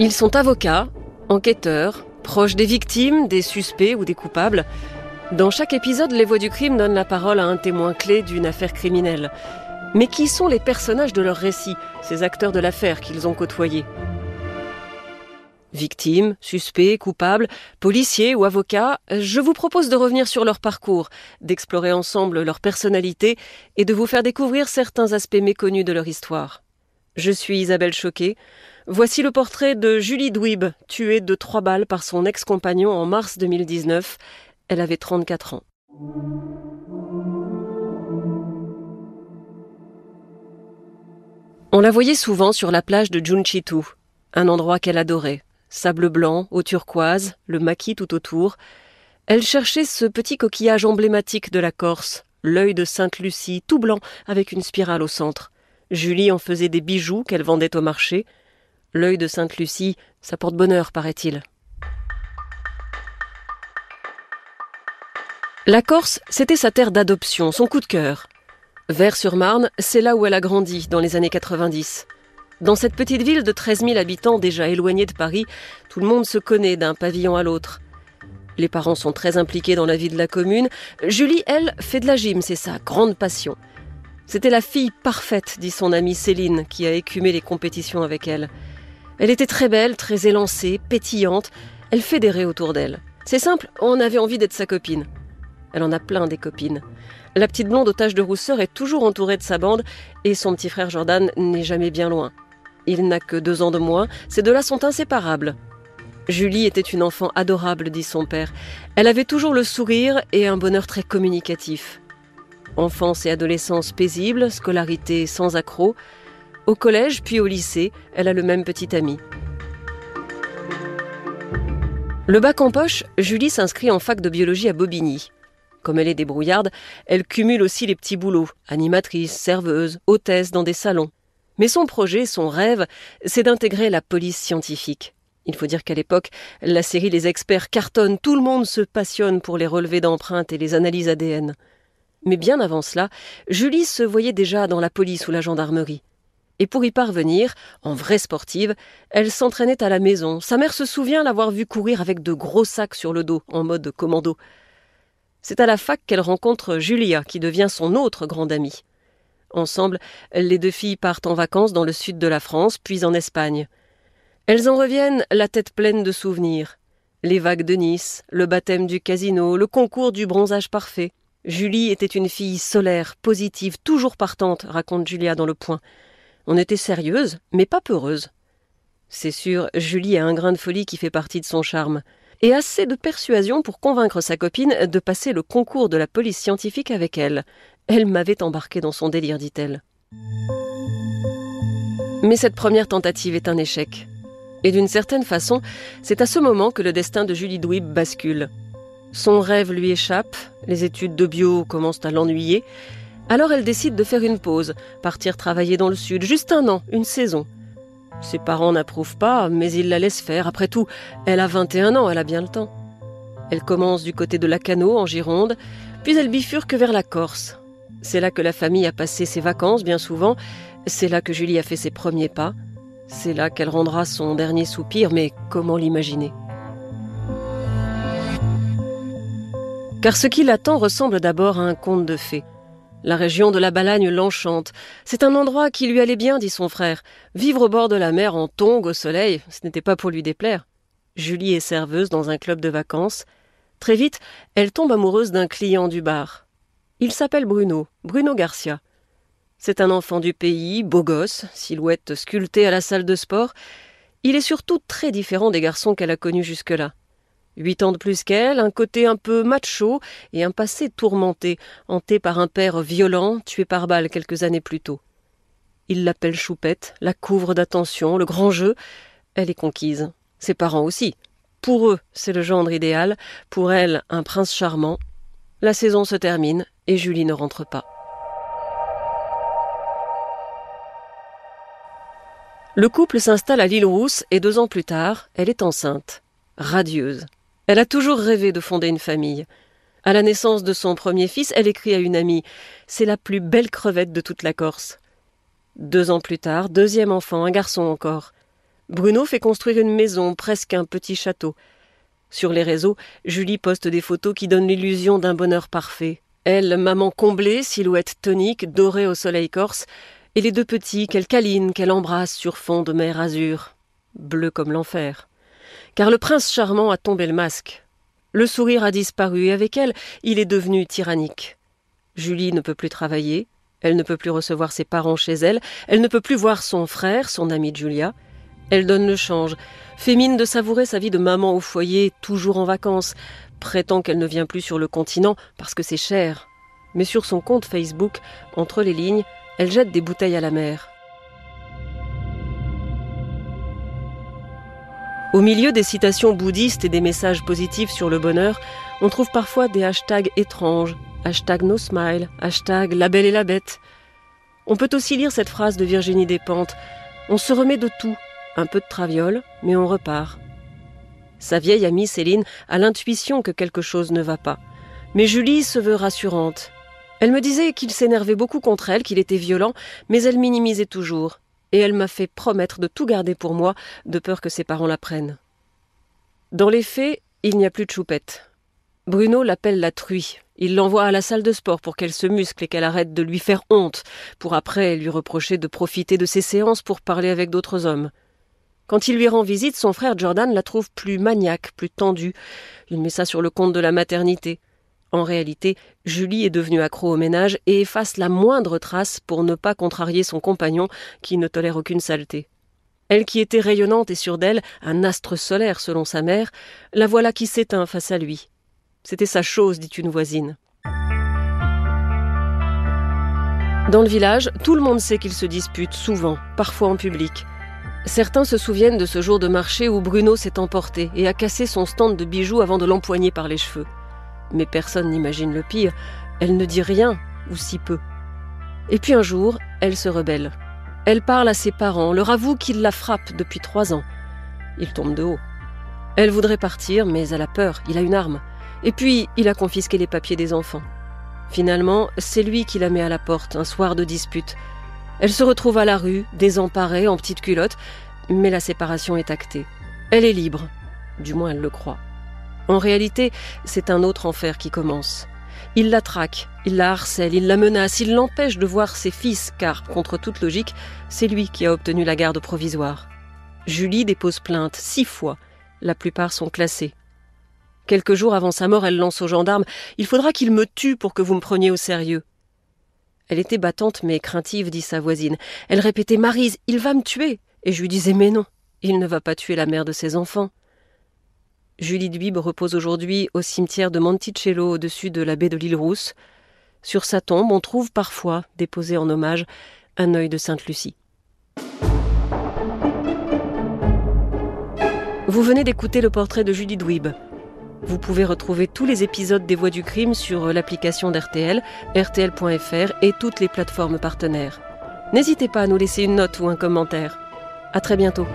Ils sont avocats, enquêteurs, proches des victimes, des suspects ou des coupables. Dans chaque épisode, les voix du crime donnent la parole à un témoin clé d'une affaire criminelle. Mais qui sont les personnages de leur récit, ces acteurs de l'affaire qu'ils ont côtoyés? Victimes, suspects, coupables, policiers ou avocats, je vous propose de revenir sur leur parcours, d'explorer ensemble leur personnalité et de vous faire découvrir certains aspects méconnus de leur histoire. Je suis Isabelle Choquet. Voici le portrait de Julie Dweeb, tuée de trois balles par son ex-compagnon en mars 2019. Elle avait 34 ans. On la voyait souvent sur la plage de Junchitu, un endroit qu'elle adorait. Sable blanc, eau turquoise, le maquis tout autour. Elle cherchait ce petit coquillage emblématique de la Corse, l'œil de Sainte-Lucie, tout blanc, avec une spirale au centre. Julie en faisait des bijoux qu'elle vendait au marché. L'œil de Sainte-Lucie, ça porte bonheur, paraît-il. La Corse, c'était sa terre d'adoption, son coup de cœur. Vers-sur-Marne, c'est là où elle a grandi dans les années 90. Dans cette petite ville de 13 000 habitants déjà éloignée de Paris, tout le monde se connaît d'un pavillon à l'autre. Les parents sont très impliqués dans la vie de la commune. Julie, elle, fait de la gym, c'est sa grande passion. C'était la fille parfaite, dit son amie Céline, qui a écumé les compétitions avec elle. Elle était très belle, très élancée, pétillante. Elle fédérait autour d'elle. C'est simple, on avait envie d'être sa copine. Elle en a plein des copines. La petite blonde aux taches de rousseur est toujours entourée de sa bande et son petit frère Jordan n'est jamais bien loin. Il n'a que deux ans de moins, ces deux-là sont inséparables. Julie était une enfant adorable, dit son père. Elle avait toujours le sourire et un bonheur très communicatif. Enfance et adolescence paisible, scolarité sans accroc. Au collège puis au lycée, elle a le même petit ami. Le bac en poche, Julie s'inscrit en fac de biologie à Bobigny. Comme elle est débrouillarde, elle cumule aussi les petits boulots, animatrice, serveuse, hôtesse dans des salons. Mais son projet, son rêve, c'est d'intégrer la police scientifique. Il faut dire qu'à l'époque, la série Les Experts cartonne, tout le monde se passionne pour les relevés d'empreintes et les analyses ADN. Mais bien avant cela, Julie se voyait déjà dans la police ou la gendarmerie. Et pour y parvenir, en vraie sportive, elle s'entraînait à la maison. Sa mère se souvient l'avoir vue courir avec de gros sacs sur le dos, en mode commando. C'est à la fac qu'elle rencontre Julia, qui devient son autre grande amie. Ensemble, les deux filles partent en vacances dans le sud de la France, puis en Espagne. Elles en reviennent la tête pleine de souvenirs. Les vagues de Nice, le baptême du casino, le concours du bronzage parfait. Julie était une fille solaire, positive, toujours partante, raconte Julia dans le point. On était sérieuse, mais pas peureuse. C'est sûr, Julie a un grain de folie qui fait partie de son charme et assez de persuasion pour convaincre sa copine de passer le concours de la police scientifique avec elle. Elle m'avait embarqué dans son délire, dit-elle. Mais cette première tentative est un échec. Et d'une certaine façon, c'est à ce moment que le destin de Julie Dweeb bascule. Son rêve lui échappe, les études de bio commencent à l'ennuyer, alors elle décide de faire une pause, partir travailler dans le sud, juste un an, une saison. Ses parents n'approuvent pas, mais ils la laissent faire. Après tout, elle a 21 ans, elle a bien le temps. Elle commence du côté de Lacano, en Gironde, puis elle bifurque vers la Corse. C'est là que la famille a passé ses vacances, bien souvent. C'est là que Julie a fait ses premiers pas. C'est là qu'elle rendra son dernier soupir, mais comment l'imaginer? Car ce qui l'attend ressemble d'abord à un conte de fées. La région de la Balagne l'enchante. C'est un endroit qui lui allait bien, dit son frère. Vivre au bord de la mer en tongs au soleil, ce n'était pas pour lui déplaire. Julie est serveuse dans un club de vacances. Très vite, elle tombe amoureuse d'un client du bar. Il s'appelle Bruno, Bruno Garcia. C'est un enfant du pays, beau gosse, silhouette sculptée à la salle de sport. Il est surtout très différent des garçons qu'elle a connus jusque-là. Huit ans de plus qu'elle, un côté un peu macho et un passé tourmenté, hanté par un père violent, tué par balle quelques années plus tôt. Il l'appelle Choupette, la couvre d'attention, le grand jeu. Elle est conquise. Ses parents aussi. Pour eux, c'est le gendre idéal, pour elle, un prince charmant. La saison se termine et Julie ne rentre pas. Le couple s'installe à l'île Rousse et deux ans plus tard, elle est enceinte, radieuse. Elle a toujours rêvé de fonder une famille. À la naissance de son premier fils, elle écrit à une amie C'est la plus belle crevette de toute la Corse. Deux ans plus tard, deuxième enfant, un garçon encore. Bruno fait construire une maison, presque un petit château. Sur les réseaux, Julie poste des photos qui donnent l'illusion d'un bonheur parfait. Elle, maman comblée, silhouette tonique, dorée au soleil corse, et les deux petits qu'elle câline, qu'elle embrasse sur fond de mer azur, bleu comme l'enfer. Car le prince charmant a tombé le masque. Le sourire a disparu et avec elle, il est devenu tyrannique. Julie ne peut plus travailler, elle ne peut plus recevoir ses parents chez elle, elle ne peut plus voir son frère, son ami Julia. Elle donne le change, fait mine de savourer sa vie de maman au foyer, toujours en vacances, prétend qu'elle ne vient plus sur le continent parce que c'est cher. Mais sur son compte Facebook, entre les lignes, elle jette des bouteilles à la mer. Au milieu des citations bouddhistes et des messages positifs sur le bonheur, on trouve parfois des hashtags étranges, hashtag no smile, hashtag la belle et la bête. On peut aussi lire cette phrase de Virginie Despentes On se remet de tout, un peu de traviole, mais on repart. Sa vieille amie Céline a l'intuition que quelque chose ne va pas. Mais Julie se veut rassurante. Elle me disait qu'il s'énervait beaucoup contre elle, qu'il était violent, mais elle minimisait toujours, et elle m'a fait promettre de tout garder pour moi, de peur que ses parents l'apprennent. Dans les faits, il n'y a plus de choupette. Bruno l'appelle la truie. Il l'envoie à la salle de sport pour qu'elle se muscle et qu'elle arrête de lui faire honte, pour après lui reprocher de profiter de ses séances pour parler avec d'autres hommes. Quand il lui rend visite, son frère Jordan la trouve plus maniaque, plus tendue. Il met ça sur le compte de la maternité. En réalité, Julie est devenue accro au ménage et efface la moindre trace pour ne pas contrarier son compagnon qui ne tolère aucune saleté. Elle qui était rayonnante et sûre d'elle, un astre solaire selon sa mère, la voilà qui s'éteint face à lui. C'était sa chose, dit une voisine. Dans le village, tout le monde sait qu'ils se disputent souvent, parfois en public. Certains se souviennent de ce jour de marché où Bruno s'est emporté et a cassé son stand de bijoux avant de l'empoigner par les cheveux. Mais personne n'imagine le pire. Elle ne dit rien, ou si peu. Et puis un jour, elle se rebelle. Elle parle à ses parents, leur avoue qu'il la frappe depuis trois ans. Il tombe de haut. Elle voudrait partir, mais elle a peur, il a une arme. Et puis, il a confisqué les papiers des enfants. Finalement, c'est lui qui la met à la porte un soir de dispute. Elle se retrouve à la rue, désemparée, en petite culotte, mais la séparation est actée. Elle est libre, du moins elle le croit. En réalité, c'est un autre enfer qui commence. Il la traque, il la harcèle, il la menace, il l'empêche de voir ses fils, car, contre toute logique, c'est lui qui a obtenu la garde provisoire. Julie dépose plainte six fois, la plupart sont classées. Quelques jours avant sa mort, elle lance aux gendarmes Il faudra qu'il me tue pour que vous me preniez au sérieux. Elle était battante mais craintive, dit sa voisine. Elle répétait Marise, il va me tuer. Et je lui disais Mais non, il ne va pas tuer la mère de ses enfants. Julie Dubib repose aujourd'hui au cimetière de Monticello au-dessus de la baie de l'île Rousse. Sur sa tombe, on trouve parfois, déposé en hommage, un œil de Sainte Lucie. Vous venez d'écouter le portrait de Julie Dwib. Vous pouvez retrouver tous les épisodes des Voix du crime sur l'application d'RTL, rtl.fr et toutes les plateformes partenaires. N'hésitez pas à nous laisser une note ou un commentaire. À très bientôt.